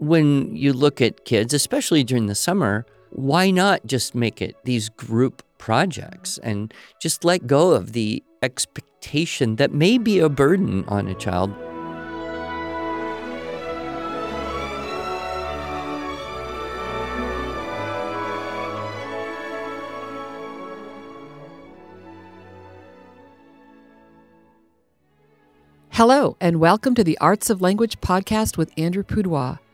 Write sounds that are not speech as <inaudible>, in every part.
when you look at kids, especially during the summer, why not just make it these group projects and just let go of the expectation that may be a burden on a child? Hello, and welcome to the Arts of Language podcast with Andrew Pudewa,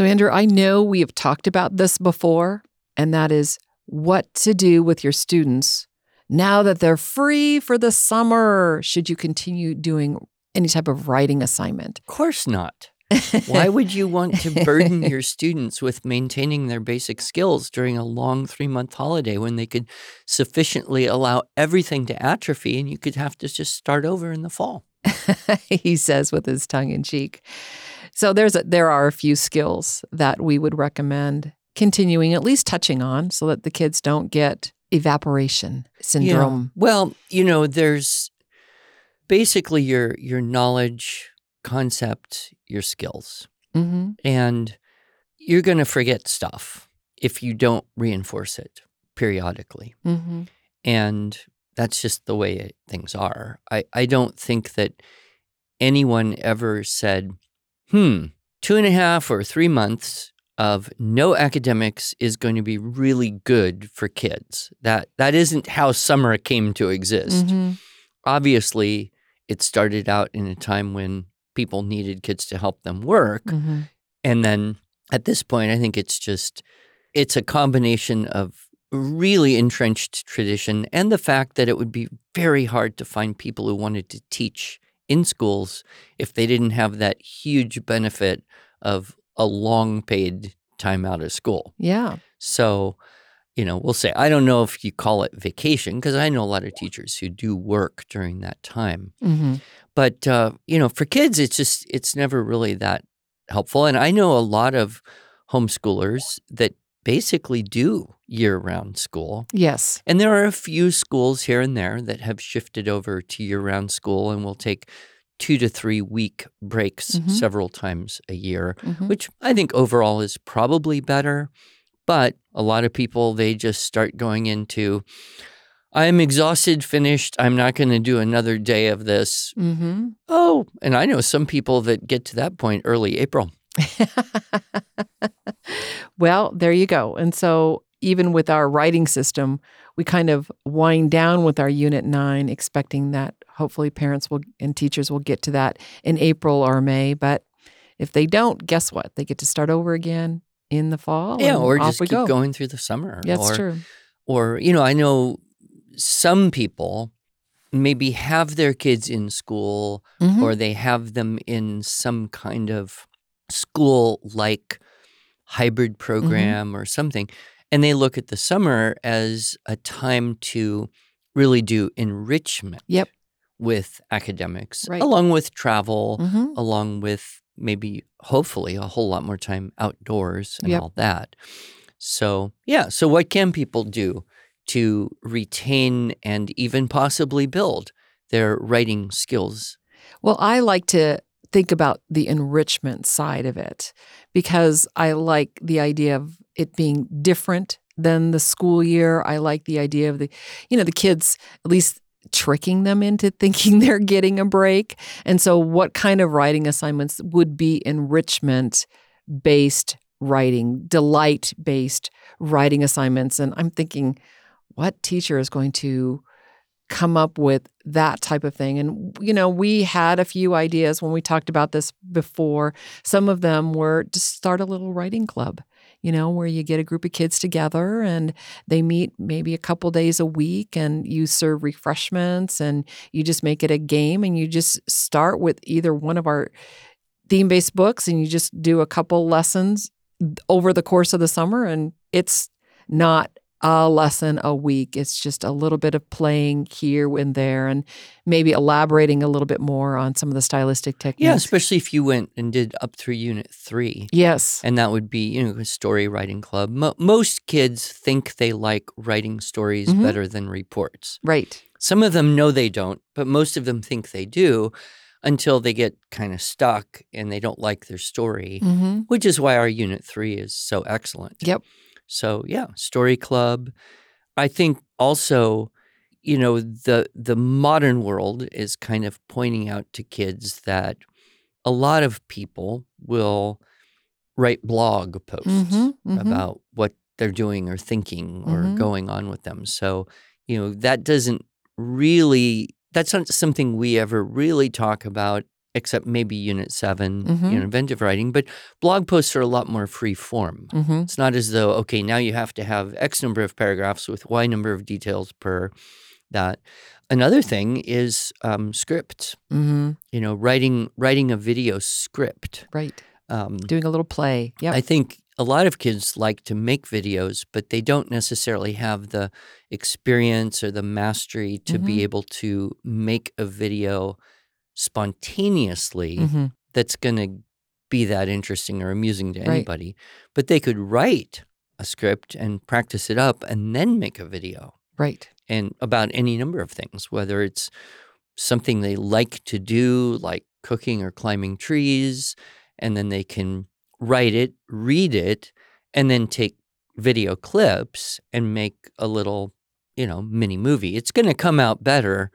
So, Andrew, I know we have talked about this before, and that is what to do with your students now that they're free for the summer. Should you continue doing any type of writing assignment? Of course not. Why would you want to burden <laughs> your students with maintaining their basic skills during a long three month holiday when they could sufficiently allow everything to atrophy and you could have to just start over in the fall? <laughs> he says with his tongue in cheek. So there's a, there are a few skills that we would recommend continuing at least touching on so that the kids don't get evaporation syndrome. Yeah. Well, you know, there's basically your your knowledge, concept, your skills. Mm-hmm. And you're going to forget stuff if you don't reinforce it periodically. Mm-hmm. And that's just the way things are. I, I don't think that anyone ever said, hmm, two and a half or three months of no academics is going to be really good for kids. That that isn't how summer came to exist. Mm-hmm. Obviously, it started out in a time when people needed kids to help them work. Mm-hmm. And then at this point, I think it's just it's a combination of really entrenched tradition and the fact that it would be very hard to find people who wanted to teach in schools if they didn't have that huge benefit of a long paid time out of school. Yeah. So, you know, we'll say, I don't know if you call it vacation because I know a lot of teachers who do work during that time. Mm-hmm. But, uh, you know, for kids, it's just, it's never really that helpful. And I know a lot of homeschoolers that basically do year round school. Yes. And there are a few schools here and there that have shifted over to year round school and will take two to three week breaks Mhm. several times a year, Mhm. which I think overall is probably better. But a lot of people, they just start going into, I'm exhausted, finished. I'm not going to do another day of this. Mm-hmm. Oh, and I know some people that get to that point early April. <laughs> well, there you go. And so, even with our writing system, we kind of wind down with our Unit 9, expecting that hopefully parents will and teachers will get to that in April or May. But if they don't, guess what? They get to start over again in the fall. Yeah, or just we keep go. going through the summer. That's or, true. Or, you know, I know some people maybe have their kids in school Mhm. or they have them in some kind of school like hybrid Mm-hmm. program or something. And they look at the summer as a time to really do enrichment Yep. with academics, Right. along with travel, Mhm. along with maybe, hopefully, a whole lot more time outdoors and Yep. all that. So, yeah. So, what can people do to retain and even possibly build their writing skills? Well, I like to think about the enrichment side of it because I like the idea of it being different than the school year. I like the idea of the, you know, the kids at least tricking them into <laughs> thinking they're getting a break. And so, what kind of writing assignments would be enrichment based writing, delight based writing assignments? And I'm thinking, what teacher is going to come up with that type of thing. And, you know, we had a few ideas when we talked about this before. Some of them were to start a little writing club, you know, where you get a group of kids together and they meet maybe a couple days a week and you serve refreshments and you just make it a game and you just start with either one of our theme based books and you just do a couple lessons over the course of the summer. And it's not a lesson a week. It's just a little bit of playing here and there and maybe elaborating a little bit more on some of the stylistic techniques. Yeah, especially if you went and did up through unit three. Yes. And that would be, you know, a story writing club. Mo- most kids think they like writing stories Mhm. better than reports. Right. Some of them know they don't, but most of them think they do until they get kind of stuck and they don't like their story, Mm-hmm. which is why our unit three is so excellent. Yep. So yeah, story club. I think also, you know, the the modern world is kind of pointing out to kids that a lot of people will write blog posts Mhm, mhm. about what they're doing or thinking or Mhm. going on with them. So, you know, that doesn't really that's not something we ever really talk about except maybe unit 7, Mhm. you know, inventive writing, but blog posts are a lot more free form. Mm-hmm. It's not as though, okay, now you have to have X number of paragraphs with Y number of details per that. Another thing is um, scripts. Mm-hmm. You know, writing writing a video script. Right. Um, Doing a little play. Yeah. I think a lot of kids like to make videos, but they don't necessarily have the experience or the mastery to be able to make a video spontaneously mm-hmm. that's going to be that interesting or amusing to Right. anybody. But they could write a script and practice it up and then make a video Right. and about any number of things, whether it's something they like to do, like cooking or climbing trees, and then they can write it, read it, and then take video clips and make a little, you know, mini movie. It's going to come out better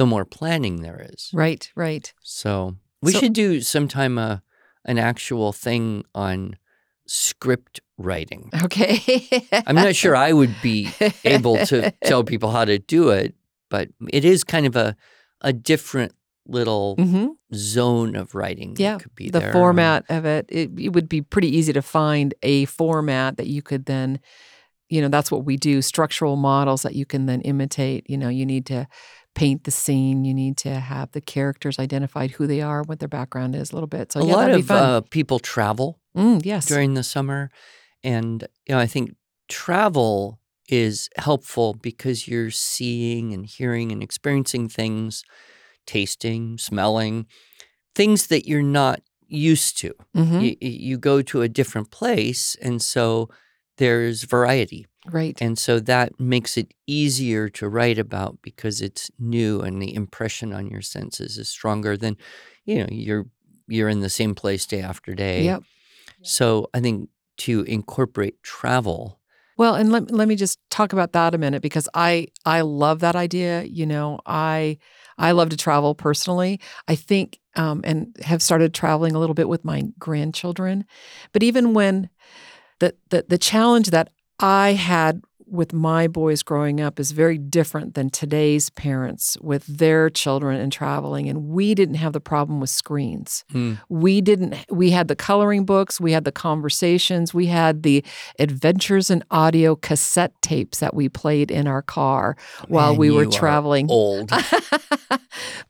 the more planning there is. Right. Right. So we So- should do sometime a an actual thing on script writing. <laughs> Okay. I'm not sure I would be able to <laughs> tell people how to do it, but it is kind of a a different little hmm zone of writing. that Yeah, could be the there. format of it, it, it would be pretty easy to find a format that you could then, you know, that's what we do structural models that you can then imitate. You know, you need to paint the scene, you need to have the characters identified, who they are, what their background is a little bit. So, a yeah, lot that'd be of uh, people travel mm, yes. during the summer, and you know I think travel is helpful because you're seeing and hearing and experiencing things, tasting, smelling, things that you're not used to. Mhm, you, you go to a different place and so there's variety Right. and so that makes it easier to write about because it's new and the impression on your senses is stronger than you know you're you're in the same place day after day Yep. so i think to incorporate travel Well, and let, let me just talk about that a minute because I I love that idea. You know, I I love to travel personally. I think um, and have started traveling a little bit with my grandchildren. But even when the the the challenge that I had with my boys growing up is very different than today's parents with their children and traveling and we didn't have the problem with screens. Hmm. we didn't we had the coloring books we had the conversations we had the adventures and audio cassette tapes that we played in our car while Man, we were traveling. old. <laughs>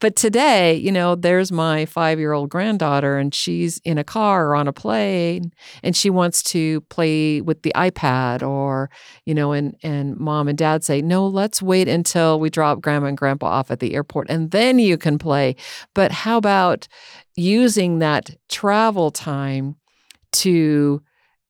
But today you know there's my 5-year-old granddaughter and she's in a car or on a plane and she wants to play with the iPad or you know and and mom and dad say no let's wait until we drop grandma and grandpa off at the airport and then you can play but how about using that travel time to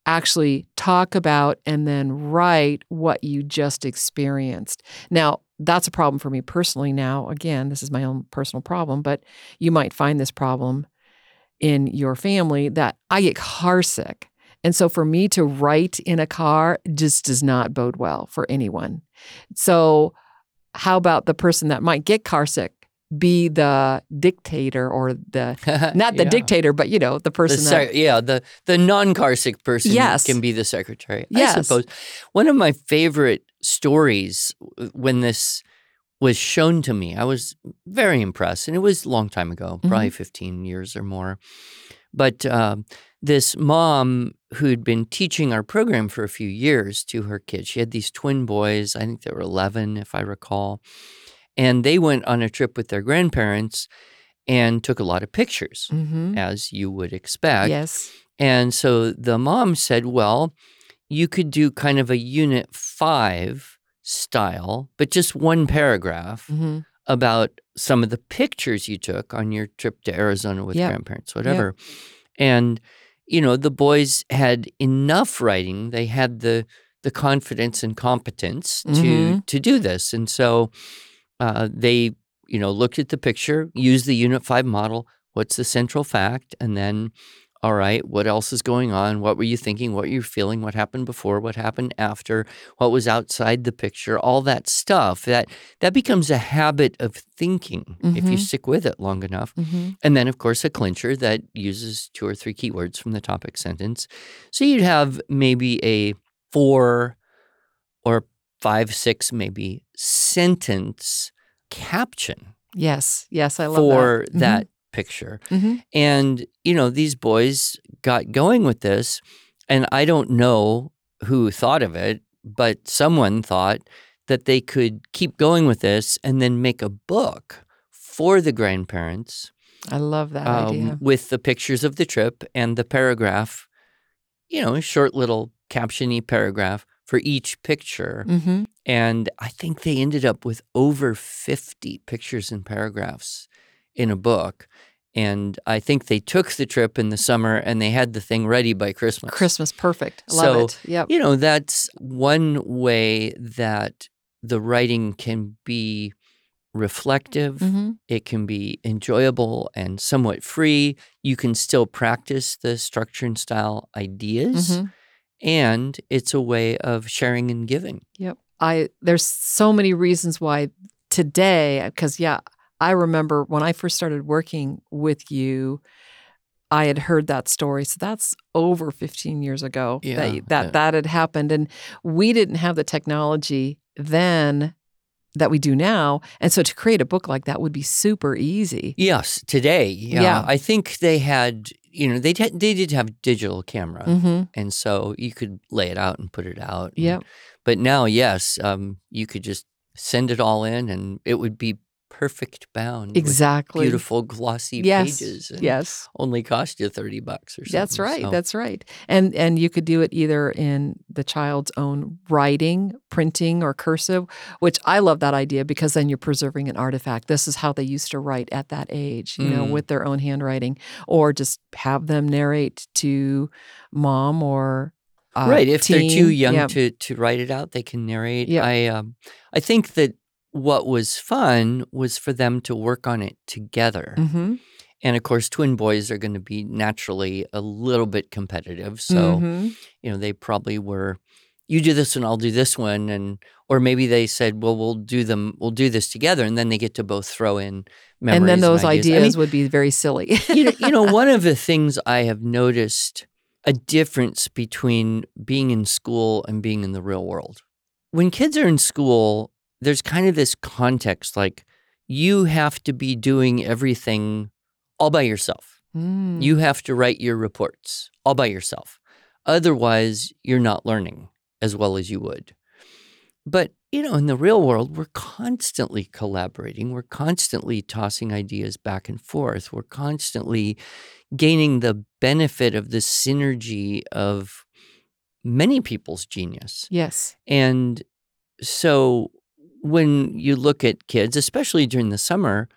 actually talk about and then write what you just experienced. Now, that's a problem for me personally now. Again, this is my own personal problem, but you might find this problem in your family that I get car sick. And so for me to write in a car just does not bode well for anyone. So, how about the person that might get car sick be the dictator or the <laughs> not the Yeah. dictator, but you know, the The person that yeah, the the non-car sick person Yes. can be the secretary. Yes. I suppose one of my favorite stories when this was shown to me, I was very impressed, and it was a long time ago, probably fifteen years or more. But um, this mom who'd been teaching our program for a few years to her kids, she had these twin boys. I think they were eleven, if I recall, and they went on a trip with their grandparents. and took a lot of pictures, hmm as you would expect. Yes. And so the mom said, well, you could do kind of a unit five style, but just one paragraph hmm about some of the pictures you took on your trip to Arizona with Yep. grandparents, whatever. And, you know, the boys had enough writing. They had the the confidence and competence to Mhm. to do this. And so uh, they, you know, looked at the picture, used the Unit 5 model. What's the central fact? And then, all right, what else is going on? What were you thinking? What you're feeling? What happened before? What happened after? What was outside the picture? All that stuff. That that becomes a habit of thinking if you Mhm. stick with it long enough. hmm And then, of course, a clincher that uses two or three keywords from the topic sentence. So you'd have maybe a four or five, six, maybe sentence caption Yes. Yes. I love that. for that. that picture. hmm And, you know, these boys got going with this. And I don't know who thought of it, but someone thought that they could keep going with this and then make a book for the grandparents I love that um, idea. with the pictures of the trip and the paragraph, you know, a short little captiony paragraph for each picture. hmm And I think they ended up with over 50 pictures and paragraphs in a book. And I think they took the trip in the summer and they had the thing ready by Christmas. Christmas, perfect. I love So, it. Yep. You know, that's one way that the writing can be reflective. hmm It can be enjoyable and somewhat free. You can still practice the structure and style ideas. hmm And it's a way of sharing and giving. Yep. I there's so many reasons why today because yeah, I remember when I first started working with you I had heard that story. So that's over 15 years ago Yeah, that that, yeah. that had happened and we didn't have the technology then that we do now. And so to create a book like that would be super easy. Yes, today. Yeah. Yeah. I think they had, you know, they did, they did have digital camera. Mhm. And so you could lay it out and put it out. Yeah. But now, yes, um, you could just send it all in and it would be perfect bound. with Exactly. Beautiful glossy Yes. pages. and Yes. Only cost you 30 bucks or something. That's right. So- That's right. And and you could do it either in the child's own writing, printing, or cursive, which I love that idea because then you're preserving an artifact. This is how they used to write at that age, you know, Mm. with their own handwriting, or just have them narrate to mom or uh, right. If they're too young Yeah. to, to write it out, they can narrate. Yeah. I um, I think that what was fun was for them to work on it together. Mhm. And of course, twin boys are going to be naturally a little bit competitive. So, Mhm. you know, they probably were, you do this and I'll do this one. And, or maybe they said, well, we'll do them, we'll do this together. And then they get to both throw in memories. and then those ideas. ideas, I mean, would be very silly. you know, you know, <laughs> one of the things I have noticed a difference between being in school and being in the real world. When kids are in school, there's kind of this context like you have to be doing everything all by yourself. Mm. You have to write your reports all by yourself. Otherwise, you're not learning as well as you would. But, you know, in the real world, we're constantly collaborating. We're constantly tossing ideas back and forth. We're constantly gaining the benefit of the synergy of many people's genius. yes. And so when you look at kids, especially during the summer,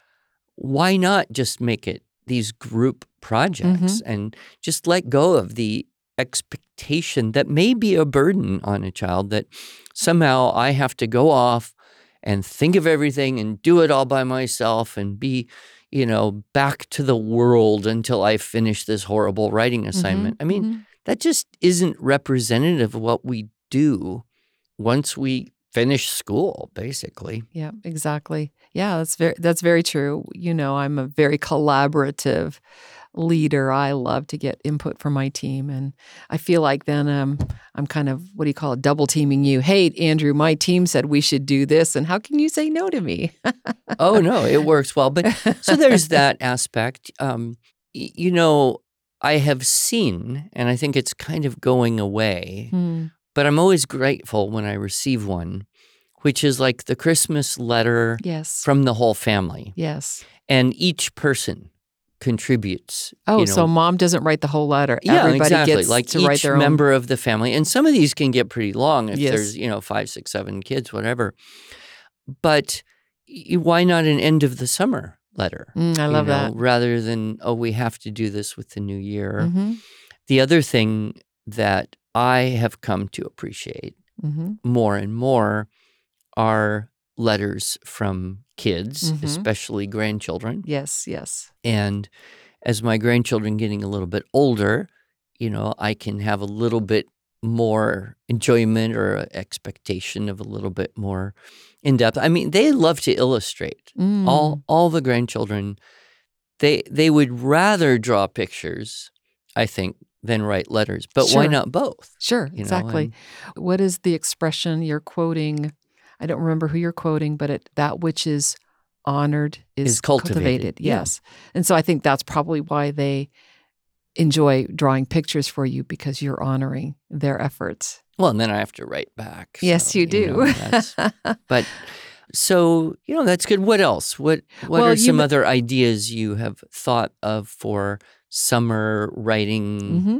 why not just make it these group projects and just let go of the expectation that may be a burden on a child that somehow I have to go off and think of everything and do it all by myself and be, you know, back to the world until I finish this horrible writing assignment. I mean, Mhm. that just isn't representative of what we do once we finish school, basically. Yeah, exactly. Yeah, that's very that's very true. You know, I'm a very collaborative leader. I love to get input from my team and I feel like then um I'm kind of what do you call it double teaming you. Hey, Andrew, my team said we should do this and how can you say no to me? Oh no, it works well. But so <laughs> there's that aspect. Um, you know, I have seen, and I think it's kind of going away. Hmm. But I'm always grateful when I receive one, which is like the Christmas letter Yes. from the whole family. yes. And each person contributes. Oh, you know, so mom doesn't write the whole letter. yeah, Everybody exactly. gets like to each write their own. member of the family, and some of these can get pretty long if Yes. there's you know five, six, seven kids, whatever. But why not an end of the summer letter? Mm, I love know, that. Rather than oh, we have to do this with the new year. hmm The other thing that I have come to appreciate hmm more and more are letters from kids, Mhm. especially grandchildren. Yes. Yes. And as my grandchildren getting a little bit older, you know, I can have a little bit more enjoyment or expectation of a little bit more in depth. I mean, they love to illustrate. Mm. All all the grandchildren, they they would rather draw pictures, I think, than write letters. But why not both? Sure. you know, exactly. and- what is the expression you're quoting? I don't remember who you're quoting, but it, that which is honored is, Is cultivated, yeah. Yes. And so I think that's probably why they enjoy drawing pictures for you because you're honoring their efforts. Well, and then I have to write back. Yes, so, you do. know, <laughs> but so you know that's good. What else? What what Well, are some m- other ideas you have thought of for summer writing? hmm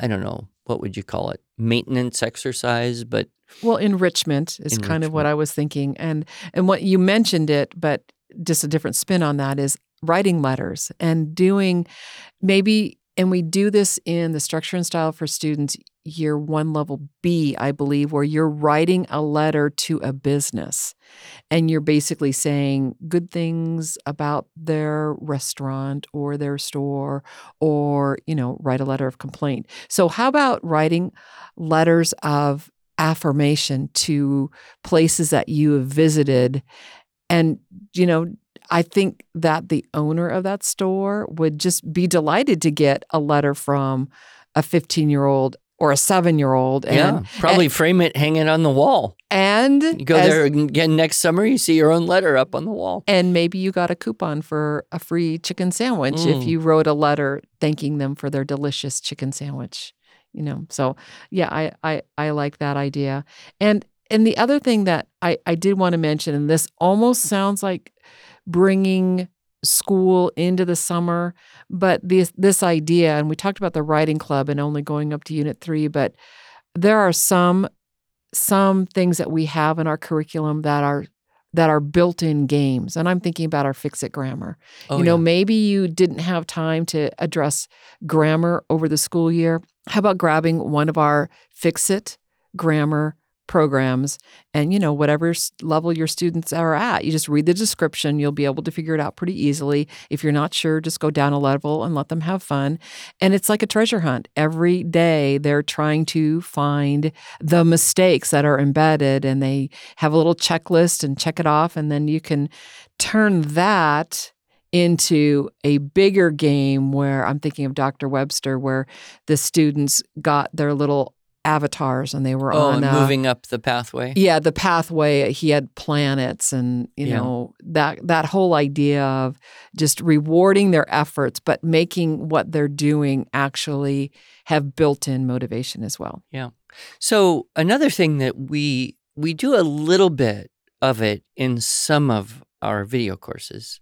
I don't know what would you call it? Maintenance exercise, but Well, enrichment is kind of what I was thinking, and and what you mentioned it, but just a different spin on that is writing letters and doing maybe, and we do this in the structure and style for students year one level B, I believe, where you're writing a letter to a business, and you're basically saying good things about their restaurant or their store, or you know, write a letter of complaint. So, how about writing letters of affirmation to places that you have visited. And, you know, I think that the owner of that store would just be delighted to get a letter from a 15 year old or a seven year old. yeah, And, probably frame it, hang it on the wall. and You go as- there again next summer. You see your own letter up on the wall. And maybe you got a coupon for a free chicken sandwich if Mm. you wrote a letter thanking them for their delicious chicken sandwich. You know, so yeah, I I, I like that idea. And and the other thing that I, I did want to mention, and this almost sounds like bringing school into the summer, but this this idea, and we talked about the writing club and only going up to unit three, but there are some some things that we have in our curriculum that are that are built-in games and i'm thinking about our fix it grammar Oh, you know yeah. maybe you didn't have time to address grammar over the school year how about grabbing one of our fix it grammar programs and you know whatever level your students are at. You just read the description you'll be able to figure it out pretty easily. If you're not sure just go down a level and let them have fun. And it's like a treasure hunt. Every day they're trying to find the mistakes that are embedded and they have a little checklist and check it off and then you can turn that into a bigger game where I'm thinking of Dr. Webster where the students got their little avatars and they were Oh, on uh, moving up the pathway. yeah the pathway he had planets and you Yeah. know that that whole idea of just rewarding their efforts but making what they're doing actually have built-in motivation as well Yeah. So another thing that we we do a little bit of it in some of our video courses,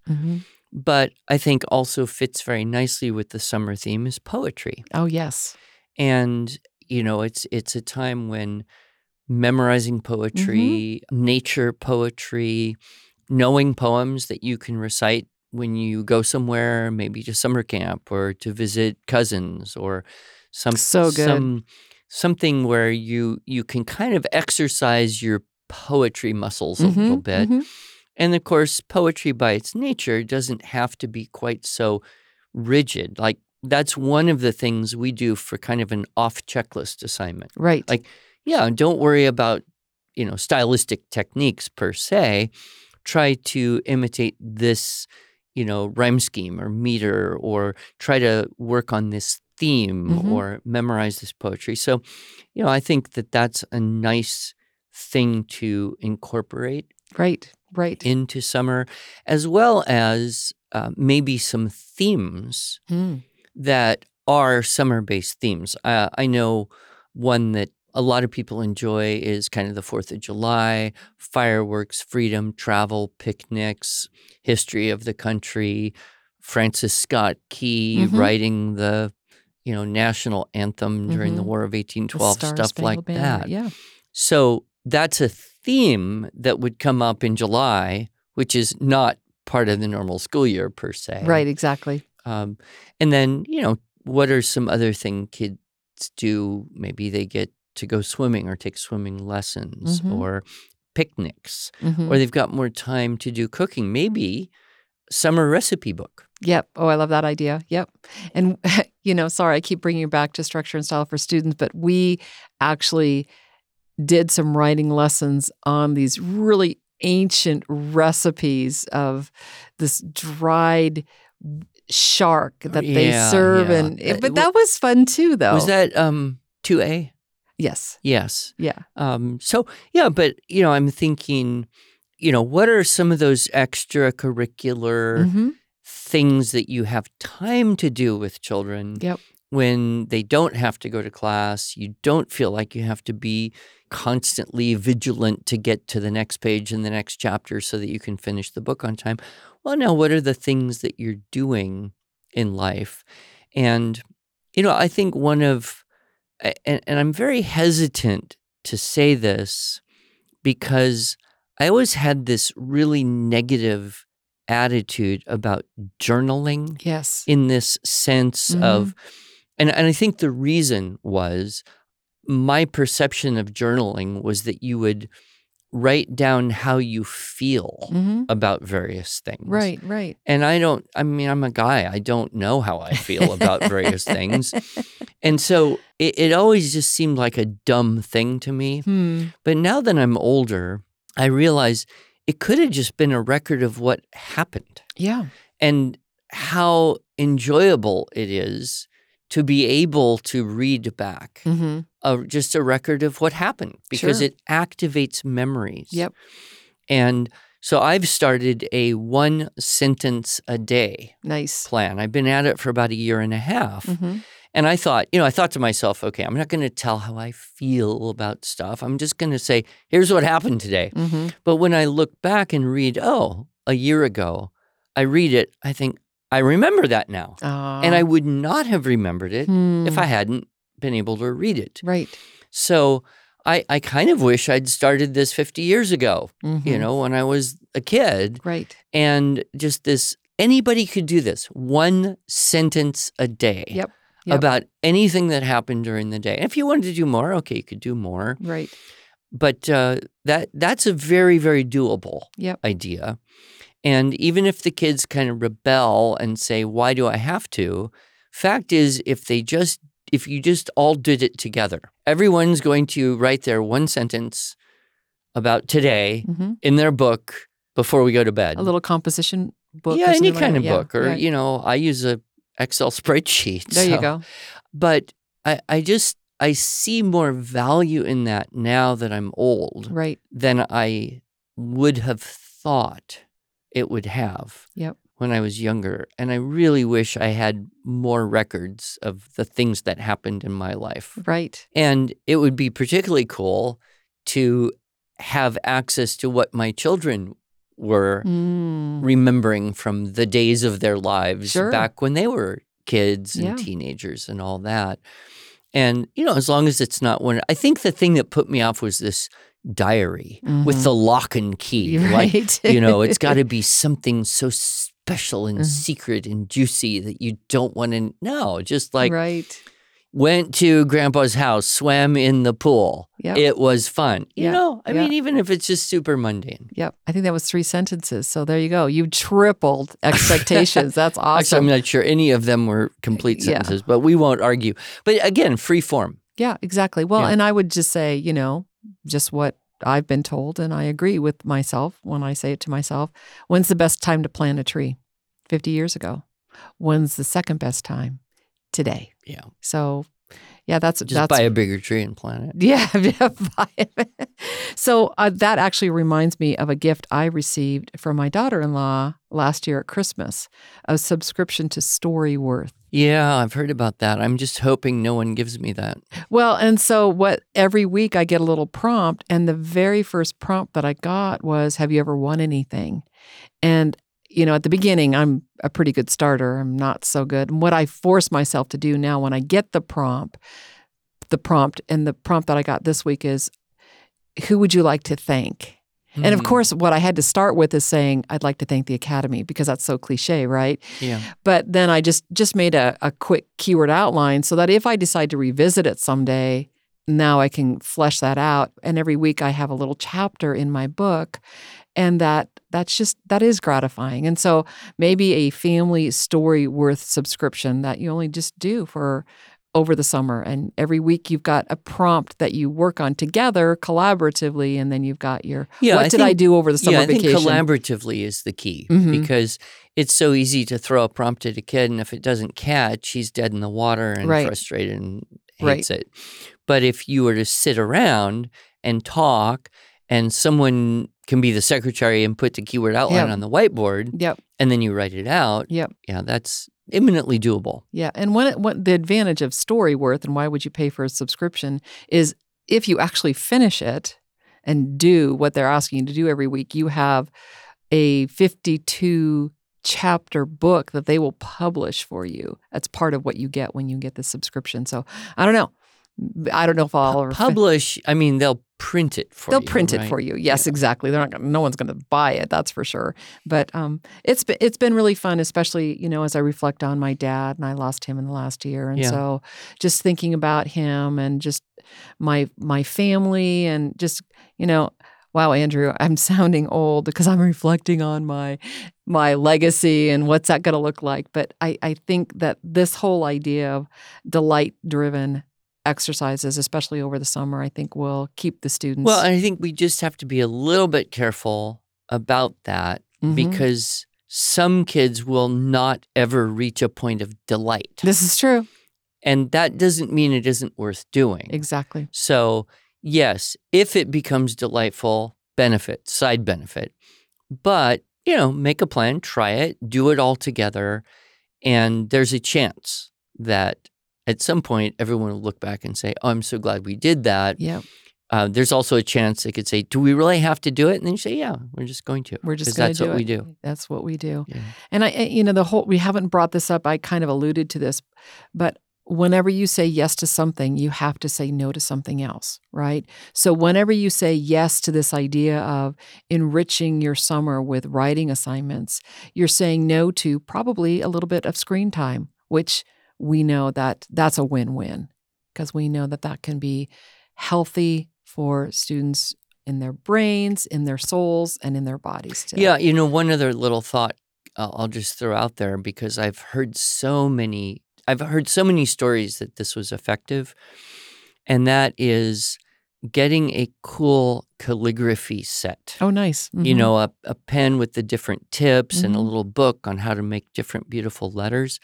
but I think also fits very nicely with the summer theme is poetry. oh yes And you know, it's it's a time when memorizing poetry, nature poetry, knowing poems that you can recite when you go somewhere, maybe to summer camp or to visit cousins or some So good. some something where you you can kind of exercise your poetry muscles a little Mhm, bit. mhm. And of course, poetry by its nature doesn't have to be quite so rigid. Like that's one of the things we do for kind of an off checklist assignment. right Like, yeah, don't worry about, you know, stylistic techniques per se. Try to imitate this, you know, rhyme scheme or meter or try to work on this theme Mhm. or memorize this poetry. So, you know, I think that that's a nice thing to incorporate right right into summer, as well as uh, maybe some themes Mm. That are summer based themes. Uh, I know one that a lot of people enjoy is kind of the 4th of July, fireworks, freedom, travel, picnics, history of the country, Francis Scott Key Mhm. writing the you know national anthem during the Mhm. War of 1812 Star stuff like Banner, that. Yeah. So that's a theme that would come up in July, which is not part of the normal school year per se. Right. Exactly. Um, and then, you know, what are some other things kids do? Maybe they get to go swimming or take swimming lessons Mhm. or picnics, Mhm. or they've got more time to do cooking. Maybe summer recipe book. Yep. Oh, I love that idea. Yep. And, <laughs> you know, sorry, I keep bringing you back to structure and style for students, but we actually did some writing lessons on these really ancient recipes of this dried shark that they serve. yeah. And, but that was fun too, though. Was that um 2A? Yes. Yes. Yeah. Um, so yeah, but you know, I'm thinking, you know, what are some of those extracurricular hmm things that you have time to do with children Yep. When they don't have to go to class? You don't feel like you have to be constantly vigilant to get to the next page in the next chapter so that you can finish the book on time. Well, now, what are the things that you're doing in life? And, you know, I think one of, and, and I'm very hesitant to say this because I always had this really negative attitude about journaling Yes. in this sense Mhm. of, and, and I think the reason was my perception of journaling was that you would write down how you feel hmm about various things. Right. Right. And I don't, I mean, I'm a guy. I don't know how I feel about various things. <laughs> And so it, it always just seemed like a dumb thing to me. Hmm. But now that I'm older, I realize it could have just been a record of what happened Yeah. and how enjoyable it is to be able to read back hmm a, just a record of what happened because Sure. it activates memories. Yep. And so I've started a one sentence a day Nice. plan. I've been at it for about a year and a half. hmm And I thought, you know, I thought to myself, okay, I'm not going to tell how I feel about stuff. I'm just going to say, here's what happened today. hmm But when I look back and read, oh, a year ago, I read it, I think, I remember that now. and I would not have remembered it if I hadn't been able to read it. Hmm. Right. So I, I kind of wish I'd started this 50 years ago, you Mhm. know, when I was a kid. Right. And just this, anybody could do this one sentence a day Yep. Yep. about anything that happened during the day. And if you wanted to do more, okay, you could do more. Right. But uh, that that's a very, very doable Yep. idea. And even if the kids kind of rebel and say, why do I have to? Fact is, if they just, if you just all did it together, everyone's going to write their one sentence about today hmm in their book before we go to bed. A little composition book. yeah, any kind of Yeah, book. Or, right. you know, I use a Excel <laughs> spreadsheet. There you go. But I, I just, I see more value in that now that I'm old Right. than I would have thought it would have Yep. when I was younger. And I really wish I had more records of the things that happened in my life. Right. And it would be particularly cool to have access to what my children were Mm. remembering from the days of their lives Sure. back when they were kids and Yeah. teenagers and all that. And, you know, as long as it's not one, I think the thing that put me off was this diary with Mhm. the lock and key. You're Like, right. you know, it's <laughs> got to be something so special and Mhm. secret and juicy that you don't want to know. Just like right. went to grandpa's house, swam in the pool. Yep. It was fun. You Yeah, know, I yeah. mean, even if it's just super mundane. Yep. I think that was three sentences. So there you go. You tripled <laughs> expectations. That's awesome. Actually, I'm not sure any of them were complete Yeah. sentences, but we won't argue. But again, free form. yeah, exactly. Well, Yeah. and I would just say, you know, just what I've been told, and I agree with myself when I say it to myself. When's the best time to plant a tree? 50 years ago. When's the second best time? Today. Yeah. So, yeah, that's Just that's buy a bigger tree and plant it. Yeah, <laughs> yeah. So uh, that actually reminds me of a gift I received from my daughter in law last year at Christmas a subscription to Storyworth. Yeah, I've heard about that. I'm just hoping no one gives me that. Well, and so what every week I get a little prompt, and the very first prompt that I got was, Have you ever won anything? And you know, at the beginning, I'm a pretty good starter. I'm not so good. And what I force myself to do now when I get the prompt, the prompt, and the prompt that I got this week is, Who would you like to thank? And of Hmm. course, what I had to start with is saying, I'd like to thank the Academy because that's so cliche, right? Yeah. But then I just just made a, a quick keyword outline so that if I decide to revisit it someday, now I can flesh that out. And every week I have a little chapter in my book. And that that's just that is gratifying. And so maybe a family Storyworth subscription that you only just do for over the summer. And every week you've got a prompt that you work on together collaboratively. And then you've got your Yeah, what I did I do over the summer yeah, I think vacation? collaboratively is the key Mhm. because it's so easy to throw a prompt at a kid, and if it doesn't catch, he's dead in the water and Right. frustrated and Right. hates it. But if you were to sit around and talk, and someone can be the secretary and put the keyword outline Yeah. on the whiteboard, Yep. and then you write it out, Yep. yeah, that's imminently doable. Yeah, and what what the advantage of Storyworth and why would you pay for a subscription is if you actually finish it and do what they're asking you to do every week, you have a 52 chapter book that they will publish for you. That's part of what you get when you get the subscription. So, I don't know. I don't know if I'll ever fin- Publish, I mean, they'll print it for you. They'll you. print it for you. Yes, exactly. They're not. Gonna, no one's going to buy it. That's for sure. But um, it's been it's been really fun, especially you know as I reflect on my dad and I lost him in the last year, and Yeah. so just thinking about him and just my my family and just you know. Wow, Andrew, I'm <laughs> sounding old because I'm reflecting on my my legacy and what's that going to look like. But I, I think that this whole idea of delight driven exercises, especially over the summer, I think will keep the students. Well, I think we just have to be a little bit careful about that Mhm. because some kids will not ever reach a point of delight. This is true. And that doesn't mean it isn't worth doing. Exactly. So, yes, if it becomes delightful, benefit, side benefit. But, you know, make a plan, try it, do it all together. And there's a chance that at some point everyone will look back and say, Oh, I'm so glad we did that. Yeah. Uh, there's also a chance they could say, Do we really have to do it? And then you say, Yeah, we're just going to. We're just going to do what it. we do. That's what we do. Yeah. And I, I- you know, the whole, we haven't brought this up. I kind of alluded to this, but whenever you say yes to something, you have to say no to something else, right? So whenever you say yes to this idea of enriching your summer with writing assignments, you're saying no to probably a little bit of screen time, which we know that that's a win-win because we know that that can be healthy for students in their brains, in their souls, and in their bodies too. Yeah, you know, one other little thought I'll, I'll just throw out there because I've heard so many, I've heard so many stories that this was effective, and that is getting a cool calligraphy set. Oh, nice. You Mhm. know, a, a pen with the different tips and a Mhm. little book on how to make different beautiful letters.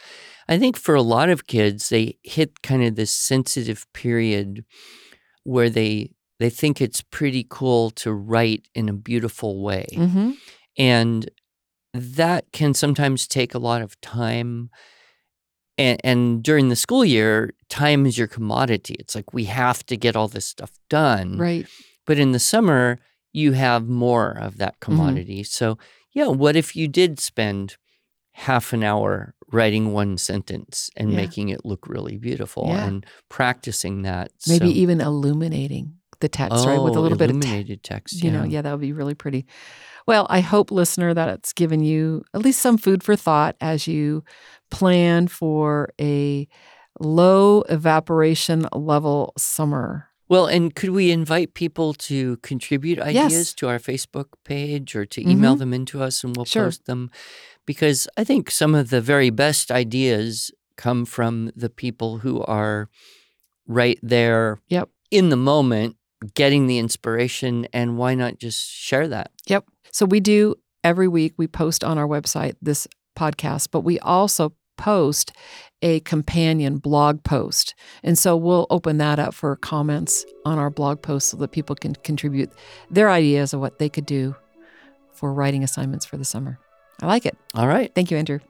I think for a lot of kids, they hit kind of this sensitive period where they they think it's pretty cool to write in a beautiful way. Mhm. And that can sometimes take a lot of time. And, and during the school year, time is your commodity. It's like we have to get all this stuff done. Right. But in the summer, you have more of that Mm-hmm. commodity. So, yeah, what if you did spend half an hour writing one sentence and Yeah. making it look really beautiful Yeah. and practicing that? Maybe so, even illuminating the text, right? With a Oh, little bit of te- text. you know, yeah, that would be really pretty. Well, I hope, listener, that it's given you at least some food for thought as you plan for a low evaporation level summer. Well, and could we invite people to contribute Yes. ideas to our Facebook page or to email Mhm. them into us and we'll Sure. post them? Because I think some of the very best ideas come from the people who are right there Yep. in the moment, getting the inspiration. And why not just share that? Yep. So we do every week, we post on our website this podcast, but we also post a companion blog post. And so we'll open that up for comments on our blog post so that people can contribute their ideas of what they could do for writing assignments for the summer. I like it. All right. Thank you, Andrew.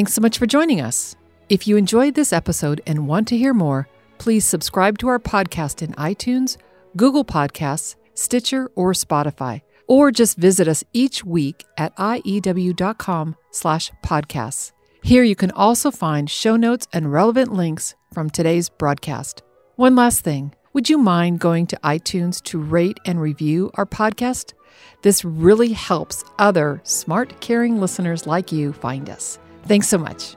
Thanks so much for joining us. If you enjoyed this episode and want to hear more, please subscribe to our podcast in iTunes, Google Podcasts, Stitcher, or Spotify, or just visit us each week at iew.com slash podcasts. Here you can also find show notes and relevant links from today's broadcast. One last thing. Would you mind going to iTunes to rate and review our podcast? This really helps other smart, caring listeners like you find us. Thanks so much.